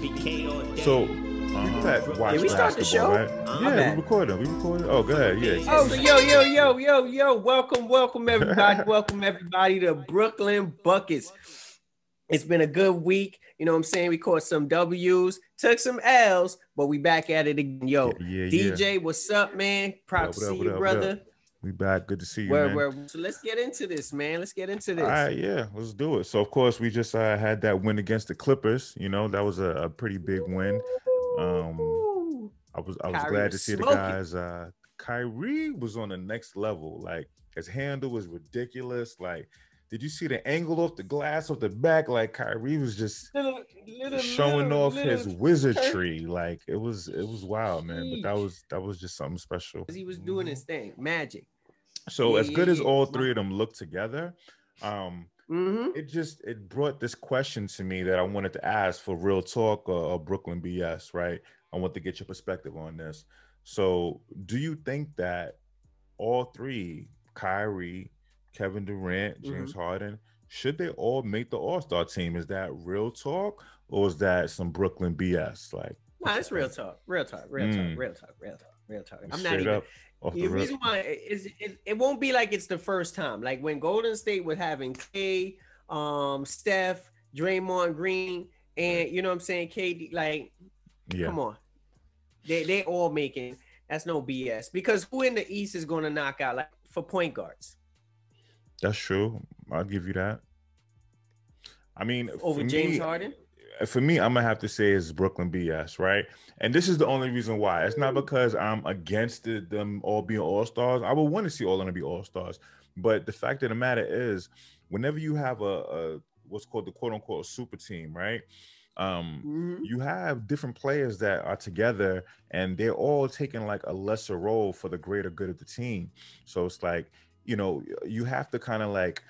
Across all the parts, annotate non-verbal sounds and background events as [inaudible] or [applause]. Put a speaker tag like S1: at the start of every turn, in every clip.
S1: So people that watch
S2: Did we start the show?
S1: right?
S2: My
S1: yeah,
S2: bad.
S1: we recorded. We recording. Oh, go ahead. Yeah.
S2: Oh, so yo, yo, yo, yo, yo, welcome, welcome everybody, [laughs] welcome everybody to Brooklyn Buckets. It's been a good week. You know what I'm saying? We caught some W's, took some L's, but we back at it again. Yo,
S1: Yeah, yeah,
S2: DJ, what's up, man? Proud
S1: What
S2: to
S1: up,
S2: see you,
S1: up?
S2: brother.
S1: We back. Good to see you,
S2: where, so let's get into this, man. Let's get into this.
S1: All right, yeah, let's do it. So, of course, we just uh, had that win against the Clippers. You know, that was a, a pretty big win. Um, I was I was
S2: Kyrie
S1: glad to see the guys. Uh, Kyrie was on the next level. Like his handle was ridiculous. Like, did you see the angle off the glass off the back? Like Kyrie was just
S2: Little- little-
S1: showing
S2: little-
S1: off his wizardry. Like it was it was wild, man. But that was that was just something special.
S2: He was doing his thing, magic.
S1: So
S2: Yeah,
S1: as
S2: yeah,
S1: good as
S2: yeah.
S1: all three of them look together, um,
S2: hmm
S1: it just it brought this question to me that I wanted to ask for real talk or, or Brooklyn BS, right? I want to get your perspective on this. So, do you think that all three, Kyrie, Kevin Durant, James Harden, should they all make the All Star team? Is that real talk or is that some Brooklyn BS? Like,
S2: No, it's real talk, real talk, real
S1: Mm.
S2: talk, real talk, real talk, real talk. I'm not even. The
S1: the
S2: reason why is it, it won't be like it's the first time. Like when Golden State was having K, um, Steph, Draymond Green, and you know what I'm saying, KD. Like,
S1: Yeah,
S2: come on, they they all making. That's no BS because who in the East is going to knock out like for point guards
S1: that's true. I'll give you that. I mean,
S2: over James
S1: me,
S2: Harden?
S1: for me, I'm gonna have to say it's Brooklyn BS, right? And this is the only reason why. It's not because I'm against it, them all being all stars. I would want to see all of them be all stars, but the fact of the matter is, whenever you have a, a what's called the quote unquote super team, right? Um,
S2: Mhm.
S1: you have different players that are together and they're all taking like a lesser role for the greater good of the team. So it's like, you know, you have to kind of like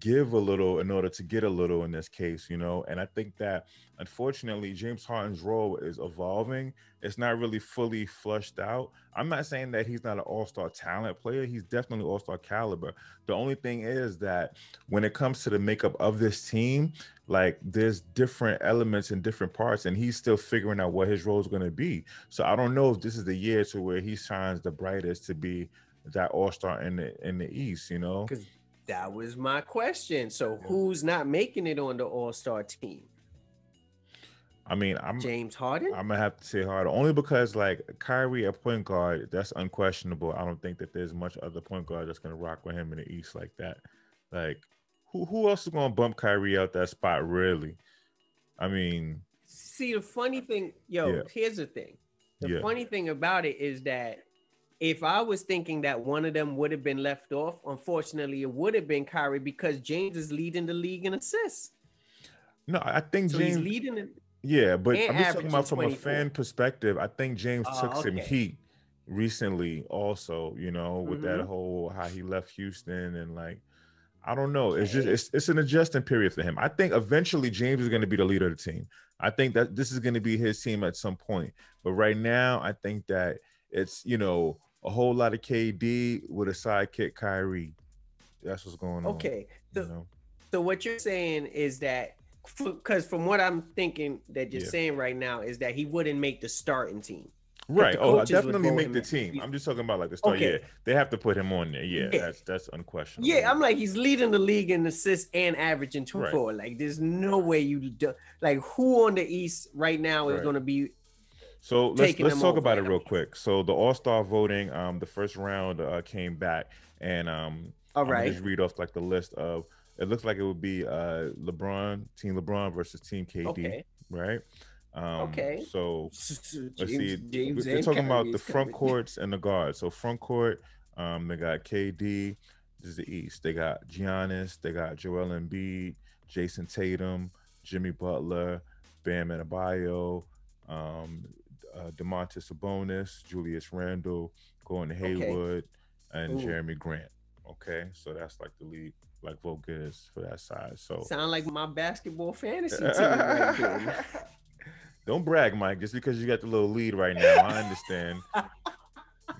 S1: give a little in order to get a little in this case, you know. And I think that unfortunately James Harden's role is evolving. It's not really fully flushed out. I'm not saying that he's not an all-star talent player. He's definitely all-star caliber. The only thing is that when it comes to the makeup of this team, like there's different elements and different parts, and he's still figuring out what his role is going to be. So I don't know if this is the year to where he shines the brightest to be that all-star in the in the East, you know.
S2: Because that was my question. So who's not making it on the All Star team?
S1: I mean, I'm
S2: James Harden.
S1: I'm gonna have to say harder, only because like Kyrie at point guard, that's unquestionable. I don't think that there's much other point guard that's gonna rock with him in the East like that. Like, who who else is gonna bump Kyrie out that spot? Really? I mean,
S2: See, the funny thing, yo,
S1: Yeah.
S2: here's the thing. The
S1: Yeah.
S2: funny thing about it is that if I was thinking that one of them would have been left off, unfortunately, it would have been Kyrie because James is leading the league in assists.
S1: no, I think
S2: So he's
S1: James.
S2: leading it.
S1: Yeah, but I'm just talking about from a fan perspective. I think James
S2: Oh,
S1: took some heat recently, also. You know, with that
S2: Mhm.
S1: whole how he left Houston and like. I don't know. It's just it's, it's an adjusting period for him. I think eventually James is going to be the leader of the team. I think that this is going to be his team at some point. But right now, I think that it's you know a whole lot of KD with a sidekick Kyrie. That's what's going on.
S2: Okay.
S1: you
S2: So,
S1: know?
S2: so what you're saying is that because from what I'm thinking that you're
S1: Yeah.
S2: saying right now is that he wouldn't make the starting team.
S1: Right. Oh, I definitely make the
S2: in.
S1: team. I'm just talking about like the start.
S2: Okay.
S1: Yeah, they have to put him on there. Yeah,
S2: Yeah.
S1: that's that's unquestionable.
S2: Yeah, I'm like he's leading the league in assists and averaging two
S1: Right.
S2: four. Like there's no way you do, like who on the East right now is
S1: Right.
S2: going to be
S1: So let's let's talk
S2: over.
S1: about it real quick. So the All Star voting, um, the first round uh, came back, and um,
S2: all
S1: I'm just read off like the list of. It looks like it would be uh LeBron, Team LeBron versus Team KD,
S2: Okay.
S1: right? Um,
S2: Okay.
S1: So [laughs] let's see.
S2: James
S1: They're
S2: and
S1: talking about the front
S2: coming.
S1: courts and the guards. So front court, um, they got KD. This is the East. They got Giannis. They got Joel Embiid, Jayson Tatum, Jimmy Butler, Bam Adebayo, um, uh, Domantas Sabonis, Julius Randle, Gordon Hayward, and
S2: Ooh.
S1: Jerami Grant. Okay, so that's like the lead, like vote is for that side. So
S2: Sound like my basketball fantasy [laughs] team right. [laughs]
S1: Don't brag, Mike. Just because you got the little lead right now, I understand. [laughs]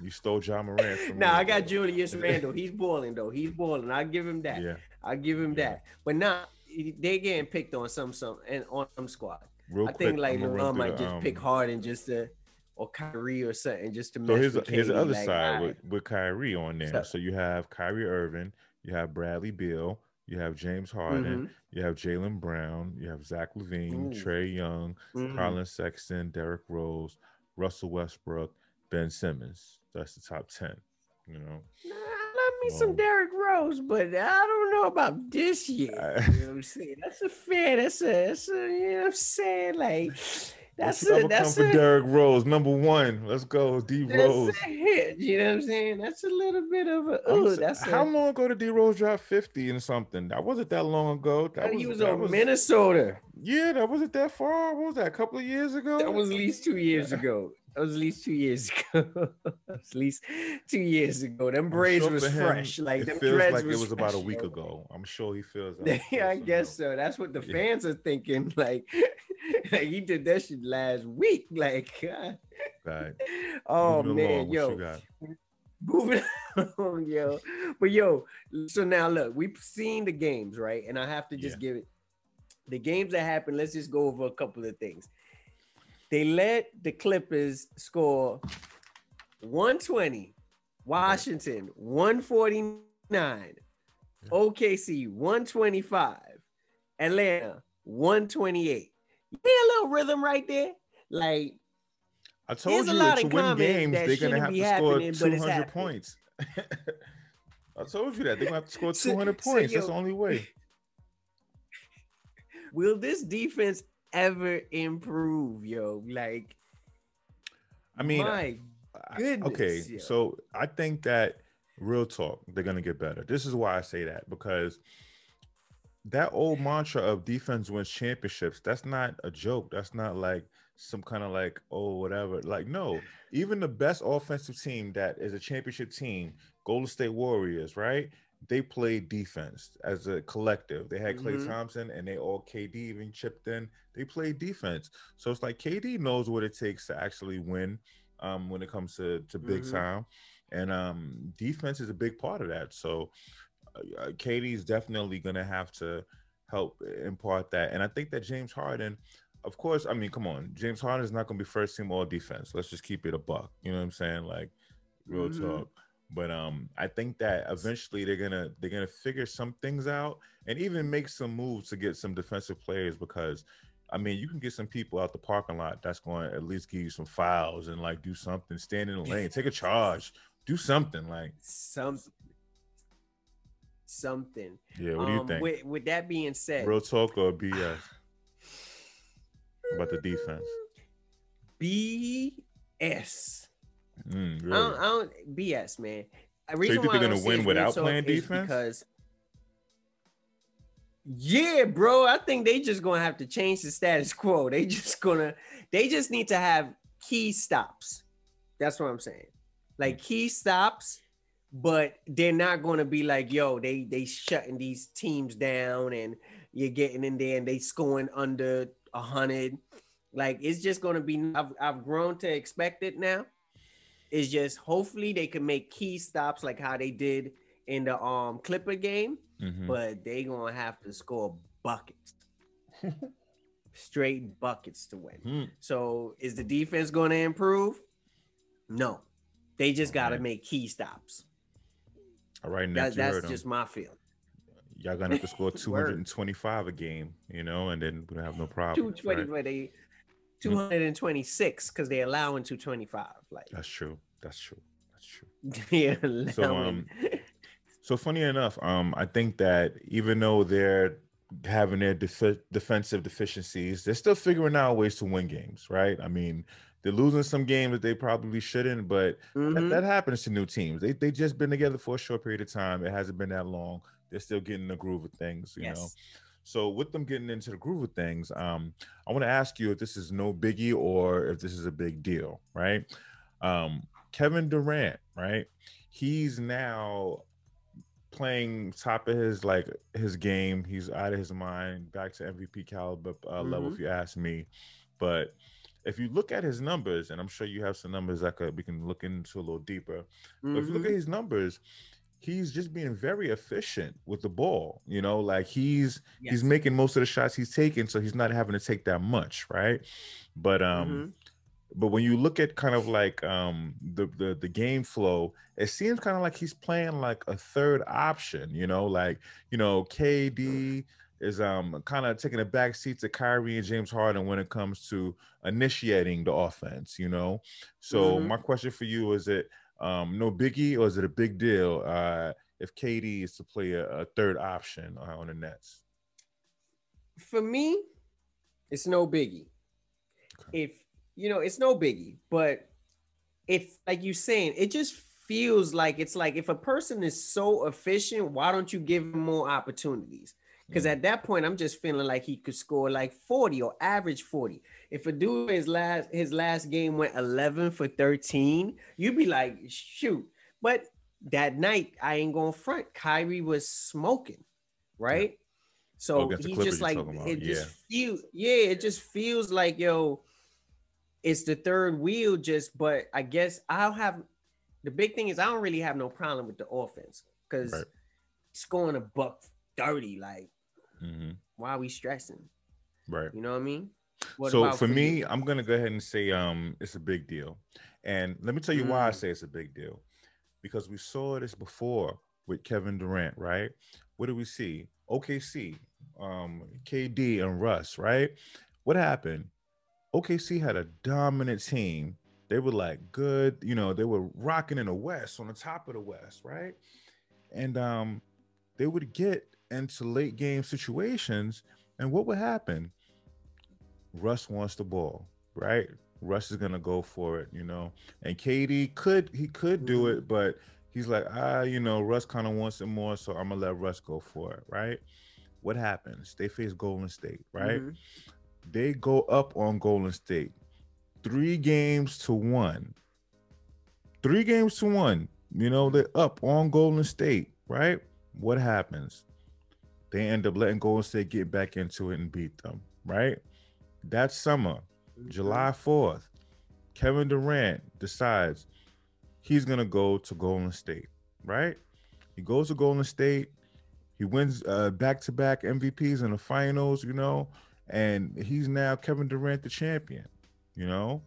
S1: you stole Ja Morant from
S2: Nah,
S1: me.
S2: I got Julius Randle. He's balling though. He's balling. I give him that.
S1: Yeah,
S2: I give him
S1: Yeah.
S2: that. But now, they getting picked on some some and on some squad.
S1: Real
S2: I
S1: quick,
S2: think like LeBron might
S1: the,
S2: just pick
S1: um,
S2: Harden just to or Kyrie or something just to
S1: So here's
S2: with
S1: here's the other
S2: like,
S1: side with, with Kyrie on there.
S2: So-
S1: So you have Kyrie Irving, you have Bradley Beal, you have James Harden,
S2: Mhm,
S1: you have Jaylen Brown, you have Zach
S2: LaVine.
S1: Trae Young. Collin Sexton, Derrick Rose, Russell Westbrook, Ben Simmons. That's the top ten. You know,
S2: Nah, me some Derrick Rose, but I don't know about this year. You know what I'm [laughs] saying? That's a fair. That's a. That's a. You know what I'm saying? Like, that's a. That's
S1: come for
S2: a.
S1: Derrick Rose, number one. Let's go, D Rose.
S2: That's a hit. You know what I'm saying? That's a little bit of a. Ooh, that's
S1: how
S2: a,
S1: long ago did D Rose drop 50 and something? That wasn't that long ago. That
S2: he was on Minnesota.
S1: Yeah, that wasn't that far. What was that? A couple of years ago?
S2: That was at least two years ago. [laughs] That was at least two years ago. at least two years ago. Them braids
S1: sure
S2: was
S1: him,
S2: fresh. Like
S1: it
S2: them
S1: feels like it was about a week ago. I'm sure he feels. that [laughs]
S2: yeah, I guess so. That's what the
S1: Yeah.
S2: fans are thinking. [laughs] Like, like he did that shit last week. Like, God.
S1: Right.
S2: oh
S1: Moving
S2: man,
S1: along,
S2: yo, moving on, yo. But yo, so now look, we've seen the games, right? And I have to just
S1: Yeah.
S2: give it the games that happened. Let's just go over a couple of things. They let the Clippers score 120, Washington 149, OKC 125, Atlanta 128. You hear a little rhythm right there? Like,
S1: I told
S2: There's a
S1: you
S2: lot
S1: to
S2: of
S1: win games, they're gonna have to score
S2: happening, but it's
S1: 200 points. [laughs] I told you that they're gonna have to score [laughs] 200
S2: so,
S1: points. That's
S2: yo,
S1: the only way. [laughs]
S2: will this defense ever improve, yo? Like,
S1: I mean,
S2: my
S1: I-
S2: goodness,
S1: okay,
S2: yo.
S1: so I think that real talk, they're gonna get better. This is why I say that because that old mantra of defense wins championships, that's not a joke. That's not like some kind of like, oh, whatever. Like, no, even the best offensive team that is a championship team, Golden State Warriors, right? They played defense as a collective. They had Clay
S2: Mhm.
S1: Thompson and they all KD even chipped in. They played defense. So it's like KD knows what it takes to actually win um, when it comes to, to big
S2: Mhm.
S1: time. And um, defense is a big part of that. So uh, KD is definitely going to have to help impart that. And I think that James Harden, of course, I mean, come on, James Harden is not going to be first team all defense. Let's just keep it a buck. You know what I'm saying? Like real
S2: Mhm.
S1: talk. But um, I think that eventually they're gonna they're gonna figure some things out and even make some moves to get some defensive players because I mean you can get some people out the parking lot that's going to at least give you some fouls and like do something, stand in the lane, take a charge, do something like
S2: some something.
S1: yeah. What do you
S2: Um,
S1: think?
S2: With, with that being said,
S1: Real talk or BS about the defense?
S2: BS.
S1: Mm,
S2: I, don't, I don't BS, man. A
S1: you
S2: reason
S1: think
S2: why
S1: they're
S2: I
S1: gonna win without playing defense?
S2: Because yeah, bro, I think they just gonna have to change the status quo. [laughs] They just gonna, they just need to have key stops. That's what I'm saying. Like key stops, but they're not gonna be like, yo, they they shutting these teams down and you're getting in there and they scoring under a hundred. Like it's just gonna be. I've I've grown to expect it now. It's just hopefully they can make key stops like how they did in the um Clipper game,
S1: Mhm.
S2: but they gonna have to score buckets, [laughs] straight buckets to win.
S1: Mm.
S2: So is the defense going to improve? No, they just got to
S1: Okay.
S2: make key stops.
S1: All right,
S2: That, that's just my feeling.
S1: Y'all gonna have to score [laughs] 225 a game, you know, and then we don't have no problem.
S2: Two twenty, but they two hundred and twenty six because they allowing two twenty five. Like
S1: That's true. That's true. That's true. [laughs]
S2: yeah,
S1: So,
S2: allowing- [laughs]
S1: So funny enough, um, I think that even though they're having their defi- defensive deficiencies, they're still figuring out ways to win games, right? I mean, they're losing some games that they probably shouldn't, but that,
S2: Mhm.
S1: that happens to new teams. They they just been together for a short period of time. It hasn't been that long. They're still getting the groove of things, you know. So with them getting into the groove of things, um, I want to ask you if this is no biggie or if this is a big deal, right? Um, Kevin Durant, right? He's now playing top of his like his game. He's out of his mind, back to MVP caliber uh, level,
S2: Mhm.
S1: if you ask me. But if you look at his numbers, and I'm sure you have some numbers that could we can look into a little deeper. But if you look
S2: Mhm.
S1: at his numbers, he's just being very efficient with the ball. You know, like he's
S2: Yes.
S1: he's making most of the shots he's taking, so he's not having to take that much, right? But um,
S2: Mhm.
S1: but when you look at kind of like um the the, the game flow, it seems kind of like he's playing like a third option. You know, like you know KD is um kind of taking a back seat to Kyrie and James Harden when it comes to initiating the offense. You know, so
S2: Mhm.
S1: my question for you is it um no biggie or is it a big deal uh if KD is to play a, a third option uh, on the Nets?
S2: For me, it's no biggie. If you know, it's no biggie, but it's like you saying, it just feels like it's like if a person is so efficient, why don't you give him more opportunities? Because
S1: Mm.
S2: at that point, I'm just feeling like he could score like 40 or average 40. If a dude his last his last game went 11 for 13, you'd be like, shoot. But that night, I ain't going to front. Kyrie was smoking, right?
S1: Oh,
S2: So
S1: the
S2: he just like it just
S1: yeah.
S2: feels yeah, it just feels like yo, it's the third wheel. Just but I guess I'll have the big thing is I don't really have no problem with the offense because
S1: Right.
S2: scoring a buck 30, like
S1: Mhm.
S2: why are we stressing?
S1: Right.
S2: You know what I mean? What
S1: so for me,
S2: you?
S1: I'm gonna go ahead and say um it's a big deal. And let me tell you why I
S2: Mm.
S1: say it's a big deal. Because we saw this before with Kevin Durant, right? What do we see? OKC, um, KD and Russ, right? What happened? OKC had a dominant team. They were like good, you know, they were rocking in the West on the top of the West, right? And um they would get into late game situations, and what would happen? Russ wants the ball, right? Russ is gonna go for it, you know. And KD could he could do it, but he's like, ah, you know, Russ kind of wants it more, so I'm gonna let Russ go for it, right? What happens? They face Golden State, right?
S2: Mhm.
S1: They go up on Golden State, three games to one. Three games to one. You know, they're up on Golden State, right? What happens? They end up letting Golden State get back into it and beat them, right? That summer,
S2: Mhm.
S1: July 4th, Kevin Durant decides he's going to go to Golden State, right? He goes to Golden State. He wins uh, back-to-back MVPs in the finals, you know, and he's now Kevin Durant the champion, you know?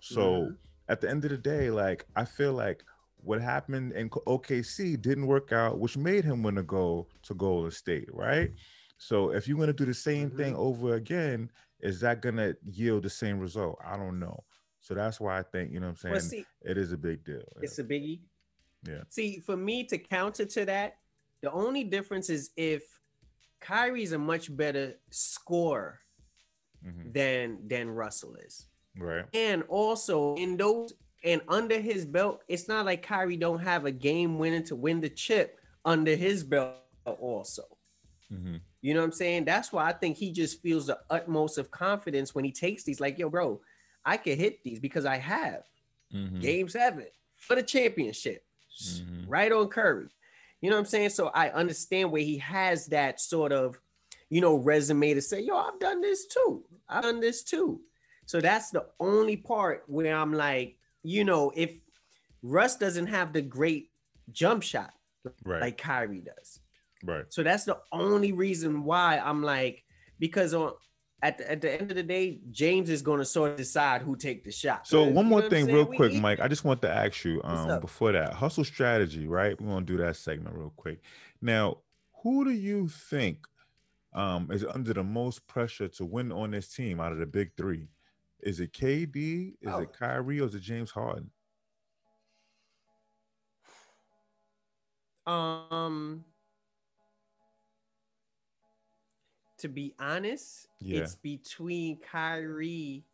S1: So
S2: Mhm.
S1: at the end of the day, like I feel like what happened in OKC didn't work out, which made him want to go to Golden State, right? So if you're gonna do the same thing
S2: Mhm.
S1: over again, is that gonna yield the same result? I don't know. So that's why I think you know what I'm saying
S2: see,
S1: it is a big deal.
S2: it's a biggie.
S1: Yeah.
S2: See, for me to counter to that, the only difference is if Kyrie's a much better scorer
S1: Mhm.
S2: than than Russell is.
S1: Right.
S2: And also in those and under his belt, it's not like Kyrie don't have a game winning to win the chip under his belt also.
S1: hmm
S2: You know what I'm saying? That's why I think he just feels the utmost of confidence when he takes these. Like, yo, bro, I can hit these because I have
S1: hmm
S2: game seven for the championship,
S1: Mhm.
S2: right on Curry. You know what I'm saying? So I understand where he has that sort of, you know, resume to say, yo, I've done this too. I've done this too. So that's the only part where I'm like, you know, if Russ doesn't have the great jump shot
S1: Right.
S2: like Kyrie does.
S1: Right.
S2: So that's the only reason why I'm like, because on at the, at the end of the day, James is going to sort of decide who take the shot.
S1: So one more thing, real
S2: We-
S1: quick, Mike. I just want to ask you um before that hustle strategy, right? We're gonna do that segment real quick. Now, who do you think um is under the most pressure to win on this team out of the big three? Is it KD? Is
S2: Oh.
S1: it Kyrie or is it James Harden?
S2: Um, to be honest,
S1: Yeah.
S2: it's between Kyrie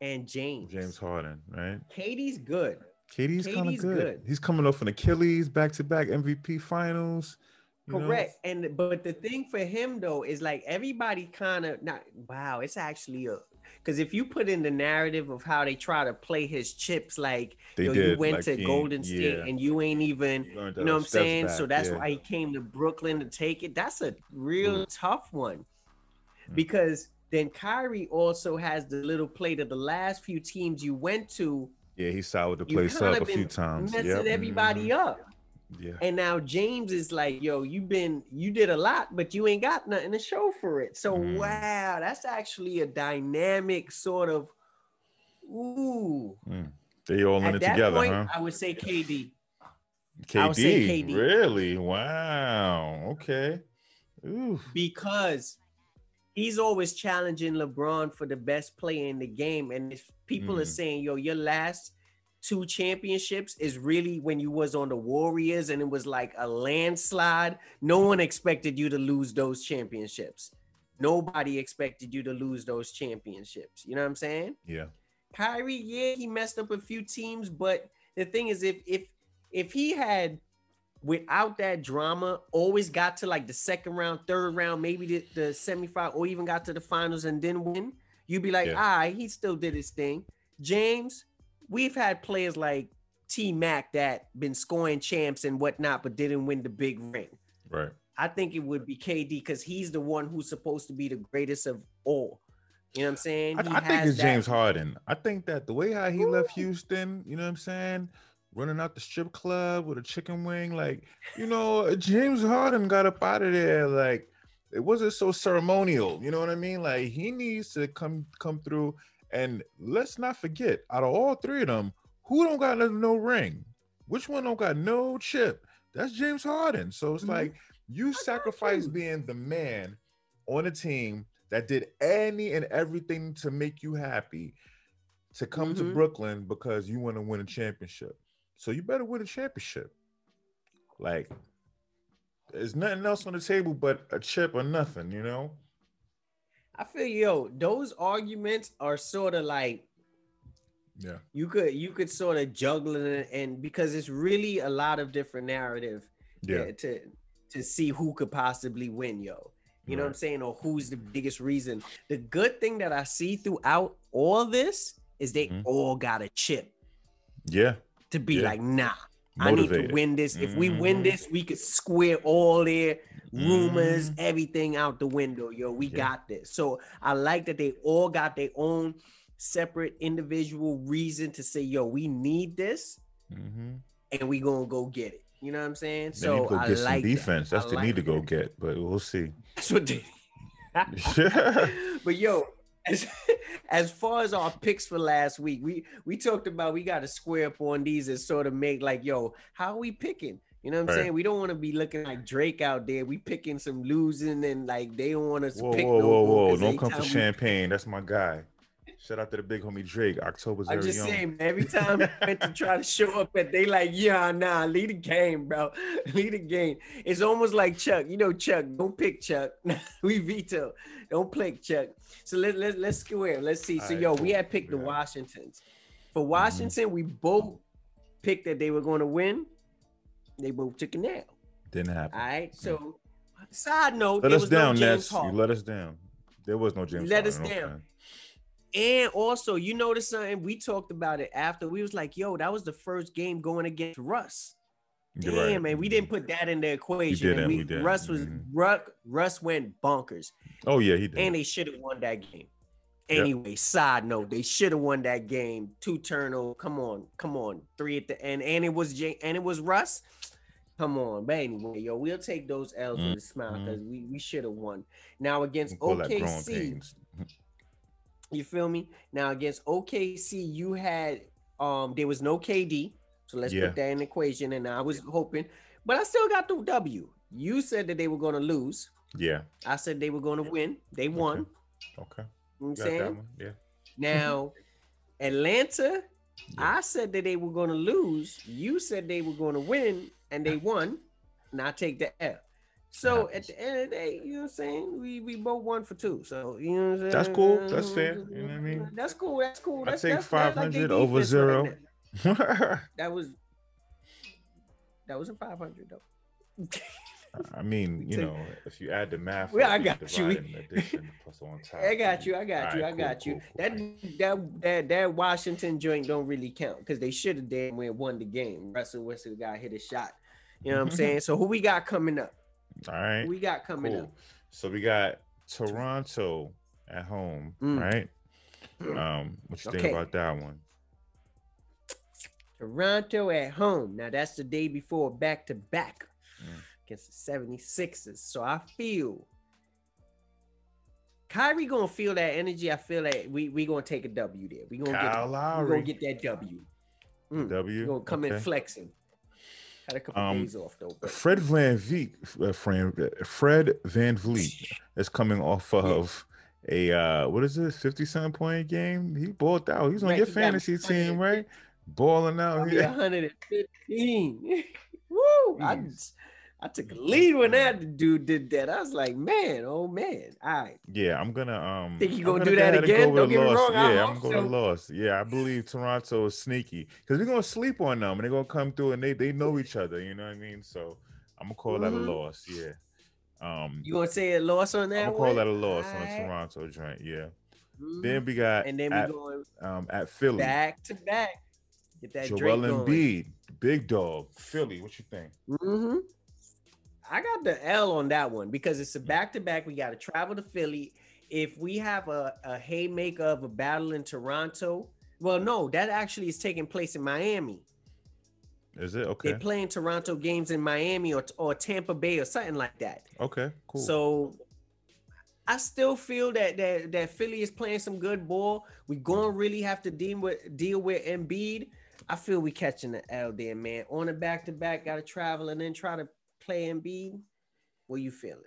S2: and James.
S1: James Harden, right?
S2: KD's good.
S1: KD's kind of good.
S2: good.
S1: He's coming off an Achilles, back to back MVP finals. you know?
S2: Correct. And but the thing for him though is like everybody kind of not wow, it's actually a because if you put in the narrative of how they try to play his chips, like
S1: They
S2: yo,
S1: did.
S2: you went
S1: like,
S2: to
S1: he
S2: Golden State
S1: yeah.
S2: and you ain't even
S1: learned
S2: you know what I'm saying? so that's
S1: yeah.
S2: why he came to Brooklyn to take it. That's a real mm. tough one.
S1: Mm.
S2: Because then Kyrie also has the little plate of the last few teams you went to,
S1: Yeah, he sided the
S2: you
S1: place up a few times.
S2: messing
S1: Yep.
S2: everybody
S1: mhm.
S2: up.
S1: Yeah.
S2: And now James is like, yo, you've been, you did a lot, but you ain't got nothing to show for it. So,
S1: Mm.
S2: wow, that's actually a dynamic sort of, ooh.
S1: Mm. They all in
S2: At
S1: it
S2: that
S1: together,
S2: point,
S1: huh?
S2: I would say KD.
S1: KD.
S2: I would say KD.
S1: Really? Wow. Okay. Ooh.
S2: because he's always challenging LeBron for the best player in the game. And if people are
S1: Mhm.
S2: saying, yo, your last two championships is really when you was on the Warriors and it was like a landslide, no one expected you to lose those championships. Nobody expected you to lose those championships. You know what I'm saying?
S1: Yeah.
S2: Kyrie, yeah, he messed up a few teams, but the thing is, if if if he had without that drama, always got to like the second round, third round, maybe the, the semifinal, or even got to the finals and then win, you'd be like,
S1: Yeah.
S2: all right, he still did his thing. James, we've had players like T Mac that been scoring champs and whatnot, but didn't win the big ring.
S1: Right.
S2: I think it would be KD because he's the one who's supposed to be the greatest of all. You know what I'm saying?
S1: I,
S2: He
S1: I think it's
S2: that-
S1: James Harden. I think that the way how he left Houston, you know what I'm saying? Running out the strip club with a chicken wing, like, you know, James Harden got up out of there. Like, it wasn't so ceremonial. You know what I mean? Like, he needs to come come through. And let's not forget, out of all three of them, who don't got no, ring? Which one don't got no chip? That's James Harden. So it's
S2: Mhm.
S1: like you sacrifice being the man on a team that did any and everything to make you happy to come to
S2: Mhm.
S1: Brooklyn because you want to win a championship. So you better win a championship. Like there's nothing else on the table but a chip or nothing, you know?
S2: I feel yo, those arguments are sort of like
S1: Yeah.
S2: you could you could sort of juggle it and because it's really a lot of different narrative
S1: Yeah.
S2: to to see who could possibly win, yo. You know what I'm saying? Or who's the biggest reason. The good thing that I see throughout all this is they
S1: Mhm.
S2: all got a chip
S1: Yeah.
S2: To be
S1: Yeah.
S2: like, nah, I need to win this. If we win
S1: Mhm.
S2: this, we could square all their rumors,
S1: Mhm.
S2: everything out the window. Yo, we
S1: Yeah.
S2: got this. So I like that they all got their own separate individual reason to say, yo, we need this
S1: Mm-hmm.
S2: and we gonna go get it. You know what I'm saying?
S1: They
S2: so
S1: need to go
S2: I like that.
S1: defense. That's
S2: I
S1: the
S2: like
S1: need to go
S2: that.
S1: get, but we'll see.
S2: That's what they [laughs] [laughs] yeah. but yo, as, [laughs] as far as our picks for last week, we we talked about we got to square up on these and sort of make like, yo, how are we picking? You know what I'm
S1: Right.
S2: saying? We don't want to be looking like Drake out there. We picking some losing and like they don't want us to
S1: Whoa,
S2: pick
S1: whoa,
S2: no
S1: whoa, whoa. Don't come for
S2: anytime we-
S1: champagne. That's my guy. Shout out to the big homie Drake. October's
S2: I'm
S1: very
S2: just
S1: young.
S2: saying, every time I went to try to [laughs] show up at they like, yeah, nah, lead the game, bro. [laughs] Lead the game. It's almost like Chuck. You know, Chuck, don't pick Chuck. [laughs] we veto. Don't pick Chuck. So let, let, let's square. Let's see. So,
S1: Alright,
S2: yo, we
S1: cool. Mm-hmm.
S2: had picked the Washingtons. For Washington, we both picked that they were going to win. They both took a nail.
S1: Didn't happen.
S2: All right. So, side note,
S1: let
S2: there
S1: us
S2: was
S1: down,
S2: no James
S1: Ness.
S2: Harden.
S1: You let us down. There was no James.
S2: You let us down. And also, you notice something? We talked about it after. We was like, yo, that was the first game going against Russ. Damn,
S1: right.
S2: man, we didn't put that in the equation.
S1: didn't,
S2: we,
S1: we didn't.
S2: Russ was
S1: Mhm.
S2: Ruck, Russ went bonkers,
S1: Oh yeah, he did.
S2: and they should have won that game.
S1: Yep.
S2: Anyway, side note, they should have won that game. Two turnover. Come on, come on, three at the end, and it was J- and it was Russ. Come on, but anyway, yo, we'll take those L's with a smile because we, we should have won. Now against
S1: Call that growing
S2: OKC. You feel me? Now against OKC, you had um there was no KD, so let's
S1: Yeah.
S2: put that in the equation. And I was hoping, but I still got the W. You said that they were going to lose.
S1: Yeah.
S2: I said they were going to win. They won.
S1: Okay.
S2: You know what I'm saying?
S1: Yeah.
S2: Now, Atlanta,
S1: Yeah.
S2: I said that they were going to lose. You said they were going to win, and they won. And I take the L. So at the end of the day, you know what I'm saying? We we both won for two. So you know what I'm saying?
S1: That's cool. That's fair. Mm-hmm. You know what I mean?
S2: That's cool. That's cool.
S1: I
S2: That's,
S1: take
S2: that's that's like
S1: 500 over
S2: right
S1: zero. [laughs]
S2: That was that wasn't 500 though.
S1: I mean, [laughs] you know, if you add the math,
S2: Well, I got you.
S1: addition plus on top. [laughs]
S2: I got you. I got you.
S1: Alright,
S2: I
S1: cool,
S2: got you.
S1: cool, cool.
S2: That that that that Washington joint don't really count because they should have damn well won the game. Russell Wilson got hit a shot. You know what I'm saying? So who we got coming up?
S1: All right.
S2: We got coming
S1: Cool.
S2: up?
S1: So we got Toronto at home,
S2: Mm.
S1: right? [clears throat] Um, what you think about that one?
S2: Toronto at home. Now that's the day before back to back against the 76ers. So I feel Kyrie gonna feel that energy. I feel that we we gonna take a W there. We gonna
S1: Kyle
S2: get we gonna get that W. Mm.
S1: W.
S2: We gonna come in flexing. Had a couple
S1: Um,
S2: days off though. But
S1: Fred VanVleet, uh, Fran- Fred VanVleet is coming off [laughs] of a uh, what is fifty something point game? He balled out. He's on
S2: Right,
S1: your
S2: he
S1: fantasy team, right? Balling out here.
S2: 115. [laughs] Woo! [laughs]
S1: Jeez.
S2: I took a lead when that dude did that. I was like, man, oh man. All right.
S1: Yeah, I'm gonna um.
S2: Think you
S1: I'm
S2: gonna do that again? Don't get me wrong, I
S1: Yeah, I'm going
S2: so.
S1: to loss. Yeah, I believe Toronto is sneaky because we're gonna sleep on them and they're gonna come through and they they know each other. You know what I mean? So I'm gonna call that a
S2: Mhm.
S1: loss. Yeah. Um,
S2: You gonna say a loss on that?
S1: I'm gonna
S2: one?
S1: call that a loss on a
S2: Alright.
S1: Toronto joint. Yeah.
S2: Mhm.
S1: Then we got
S2: and then we
S1: at,
S2: going
S1: um at Philly.
S2: back to back. Get that
S1: Joel Embiid, big dog, Philly. What you think?
S2: hmm I got the L on that one because it's a
S1: Mm.
S2: back to back. We got to travel to Philly. If we have a, a haymaker of a battle in Toronto, well, no, that actually is taking place in Miami.
S1: Is it okay?
S2: They're playing Toronto games in Miami or, or Tampa Bay or something like that.
S1: Okay, cool.
S2: So I still feel that that that Philly is playing some good ball. We gonna really have to deal with deal with Embiid. I feel we catching the L there, man. On the back to back, gotta travel and then try to play B? What you feeling?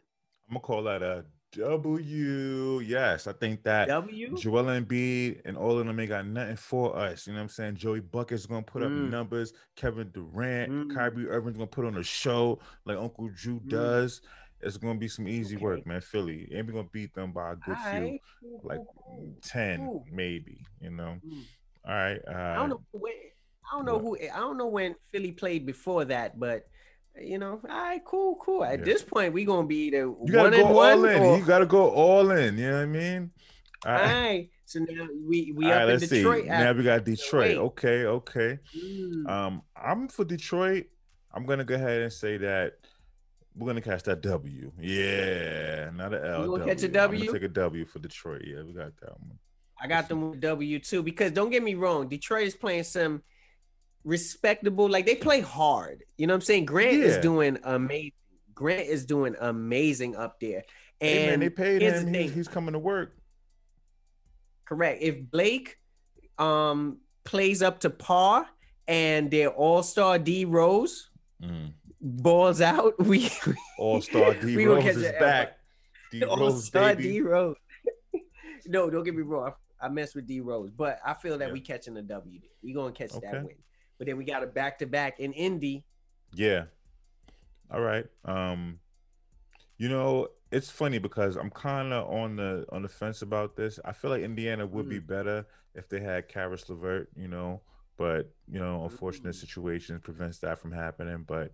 S1: I'm gonna call that a W. Yes, I think that
S2: W.
S1: Joel Embiid and all of them ain't got nothing for us. You know what I'm saying? Joey Bucket's gonna put up
S2: Mm.
S1: numbers. Kevin Durant,
S2: Mm.
S1: Kyrie Irving's gonna put on a show like Uncle Drew
S2: Mm.
S1: does. It's gonna be some easy
S2: Okay.
S1: work, man. Philly ain't gonna beat them by a good few,
S2: Alright,
S1: like. 10
S2: Cool.
S1: maybe. You know.
S2: Mm.
S1: All right. Uh,
S2: I don't know when. I don't know who. I don't know when Philly played before that, but you know, all right, cool, cool. At
S1: Yeah.
S2: this point, we gonna be the
S1: You
S2: one
S1: gotta
S2: and
S1: go
S2: one.
S1: all in.
S2: or-
S1: You gotta go all in. You know what I mean? All
S2: all
S1: right.
S2: right. So now we we
S1: All
S2: up
S1: right,
S2: in
S1: let's
S2: Detroit.
S1: see. Now we got Detroit. Okay, okay.
S2: Mm.
S1: Um, I'm for Detroit. I'm gonna go ahead and say that we're gonna catch that W. Yeah, not an L.
S2: You gonna catch a
S1: I'm gonna take a W for Detroit. Yeah, we got that one.
S2: I got them with W too because don't get me wrong, Detroit is playing some respectable, like they play hard. You know what I'm saying? Grant is doing amazing. Grant is doing amazing up there. And
S1: hey man, they paid him.
S2: the
S1: He's, he's coming to work.
S2: correct. If Blake um plays up to par and their all-star D Rose balls out, [laughs] we
S1: All star D [laughs]
S2: We
S1: Rose is back. [laughs] D Rose,
S2: all-star
S1: baby.
S2: D Rose. no, don't get me wrong. I, mess with D Rose, but I feel that
S1: Yeah.
S2: we catching a W. We gonna catch
S1: Okay.
S2: that win. But then we got a back to back in Indy.
S1: Yeah. All right. Um, you know, it's funny because I'm kind of on the on the fence about this. I feel like Indiana would
S2: Mm.
S1: be better if they had Caris LeVert, you know, but you know, unfortunate
S2: Mm.
S1: situations prevents that from happening. But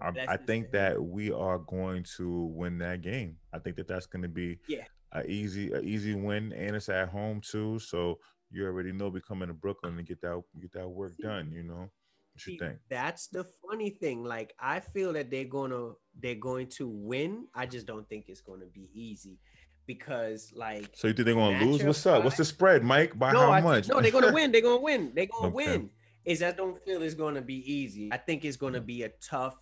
S1: I, I think that we are going to win that game. I think that that's going to be
S2: Yeah.
S1: a easy a easy win, and it's at home too. So you already know we coming to Brooklyn and get that get that work done. You know, what you think?
S2: That's the funny thing. Like I feel that they're gonna they're going to win. I just don't think it's gonna be easy because like
S1: So you think they're gonna lose? What's up? What's the spread, Mike? By
S2: no,
S1: how
S2: I,
S1: much?
S2: no, they're gonna win. They're gonna win. They're gonna
S1: Okay.
S2: win. Is I don't feel it's gonna be easy. I think it's gonna mm. be a tough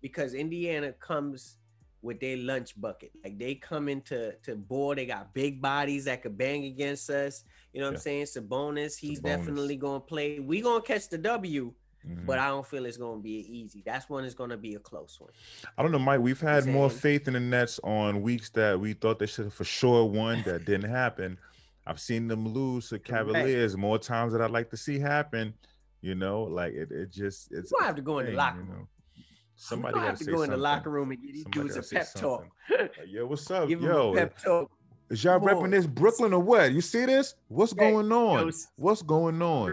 S2: because Indiana comes with their lunch bucket. Like they come into to ball. They got big bodies that could bang against us. You know what
S1: Yeah.
S2: I'm saying? Sabonis, he's
S1: Sabonis.
S2: definitely gonna play. We gonna catch the W,
S1: Mhm.
S2: but I don't feel it's gonna be easy. That's one is gonna be a close one.
S1: I don't know, Mike. We've had more faith in the Nets on weeks that we thought they should have for sure won that didn't happen. I've seen them lose to. Cavaliers more times than I'd like to see happen. You know, like it, it just it's
S2: We're have to go in the locker
S1: you
S2: room.
S1: know.
S2: Somebody have to go in the locker room and give these
S1: Somebody
S2: dudes a pep talk.
S1: something. Like, yo, what's up, [laughs]
S2: Give
S1: yo?
S2: a pep talk.
S1: Is y'all
S2: Come on.
S1: repping this Brooklyn or what? You see this? What's going on?
S2: Yo,
S1: What's going on?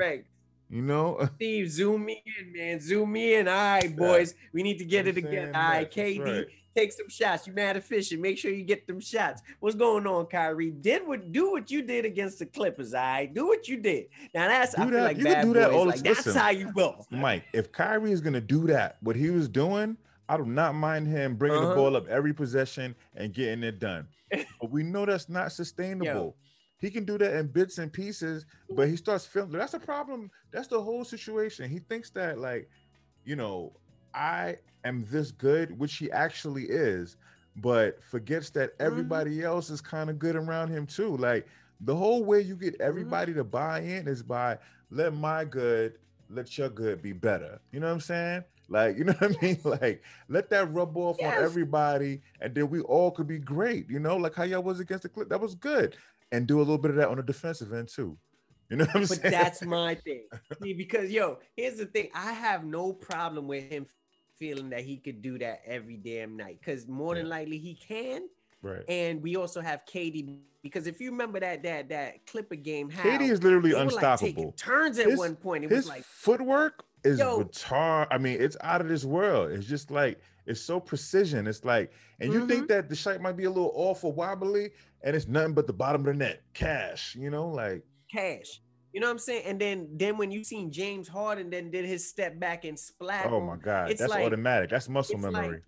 S1: You know, [laughs]
S2: Steve, zoom me in, man. Zoom me in. All right, boys. We need to get it
S1: I'm
S2: together. All right, KD,
S1: right.
S2: take some shots. You mad efficient. Make sure you get them shots. What's going on, Kyrie? Did what do what you did against the Clippers, all right? Do what you did. Now that's I
S1: Do
S2: feel like
S1: You
S2: bad
S1: do that
S2: boys.
S1: all
S2: like, that's
S1: listen.
S2: how you go.
S1: Mike, if Kyrie is gonna do that, what he was doing, I do not mind him bringing the
S2: Uh-huh.
S1: ball up every possession and getting it done. [laughs] but we know that's not sustainable. He can do that in bits and pieces, but he starts filming. That's the problem. That's the whole situation. He thinks that like, you know, I am this good, which he actually is, but forgets that
S2: Mm-hmm.
S1: everybody else is kind of good around him too. Like the whole way you
S2: Mm-hmm.
S1: get everybody to buy in is by let my good, let your good be better. You know what I'm saying? Like, [laughs] you know what I mean? Like, let that rub off
S2: Yes.
S1: on everybody, and then we all could be great. You know, like how y'all was against the clip. That was good. And do a little bit of that on the defensive end too. You know what I'm
S2: But
S1: saying?
S2: that's my [laughs] thing. See, because yo, here's the thing. I have no problem with him feeling that he could do that every damn night. Because more than
S1: Yeah.
S2: likely he can.
S1: right.
S2: And we also have KD. Because if you remember that that that Clipper game, how
S1: KD is literally
S2: were, like,
S1: unstoppable.
S2: turns at
S1: His-
S2: one point. It
S1: His
S2: was like
S1: footwork is
S2: Yo.
S1: retard. I mean, it's out of this world. It's just like it's so precision. It's like, and you
S2: Mm-hmm.
S1: think that the shot might be a little off or wobbly, and it's nothing but the bottom of the net, cash. You know, like
S2: cash. You know what I'm saying? And then then when you seen James Harden then did his step back and splat.
S1: oh my god, that's
S2: like-
S1: automatic. That's muscle
S2: it's like-
S1: memory.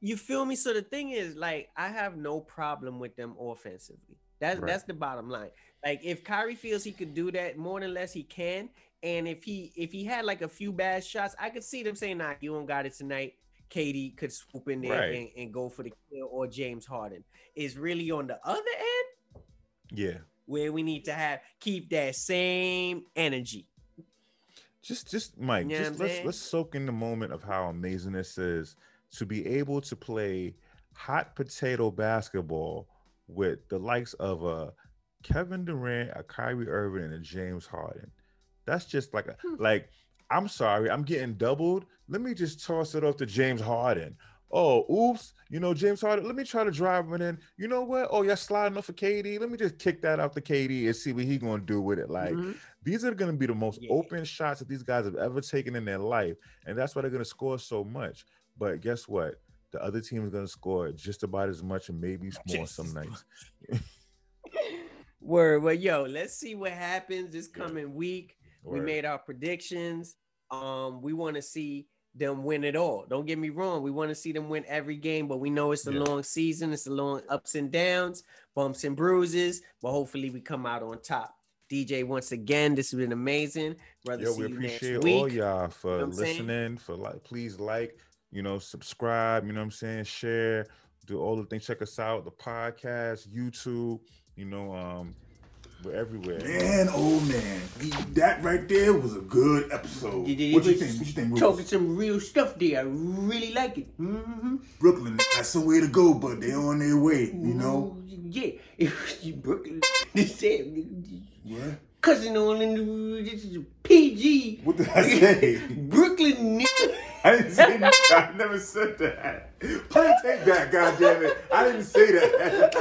S2: You feel me? So the thing is, like, I have no problem with them offensively. That's
S1: Right.
S2: that's the bottom line. Like, if Kyrie feels he could do that more than less, he can. And if he if he had like a few bad shots, I could see them saying, "Nah, you don't got it tonight." KD could swoop in there
S1: Right.
S2: and, and go for the kill, or James Harden is really on the other end
S1: yeah.
S2: where we need to have keep that same energy.
S1: just just Mike,
S2: You know
S1: just let's
S2: saying?
S1: let's soak in the moment of how amazing this is to be able to play hot potato basketball with the likes of a Kevin Durant, a Kyrie Irving, and a James Harden. That's just like a
S2: Hmm.
S1: like I'm sorry, I'm getting doubled. Let me just toss it off to James Harden. Oh, oops, you know, James Harden, let me try to drive him in. You know what? Oh, you're sliding off for KD. Let me just kick that out to KD and see what he gonna do with it. Like
S2: Mhm.
S1: these are going to be the most
S2: Yeah.
S1: open shots that these guys have ever taken in their life, and that's why they're going to score so much. But guess what? The other team is going to score just about as much and maybe [laughs] more some nights. [laughs]
S2: Word, well, yo, let's see what happens this
S1: Yeah.
S2: coming week. We made our predictions. Um, we want to see them win it all. Don't get me wrong. We want to see them win every game, but we know it's a
S1: Yeah.
S2: long season. It's a long ups and downs, bumps and bruises. But hopefully, we come out on top. DJ, once again, this has been amazing. Brother,
S1: Yo, we
S2: you
S1: appreciate all y'all for
S2: know what I'm saying?
S1: listening. For like, please like, you know, subscribe. You know what I'm saying? Share, do all the things. Check us out, the podcast, YouTube. You know, um, we're everywhere.
S3: Man, oh man, that right there was a good episode.
S2: You did-
S3: What you think? What you think, Rufus?
S2: Talking some real stuff there. I really like it. hmm
S3: Brooklyn got somewhere to go, but they're on their way. You know
S2: Yeah. [laughs] Brooklyn. [laughs] They said,
S3: what?
S2: cousin on in the this is PG.
S3: What did I say? [laughs]
S2: Brooklyn nigga.
S3: I didn't say that. I never said that. Play tape back, goddamn it! I didn't say that.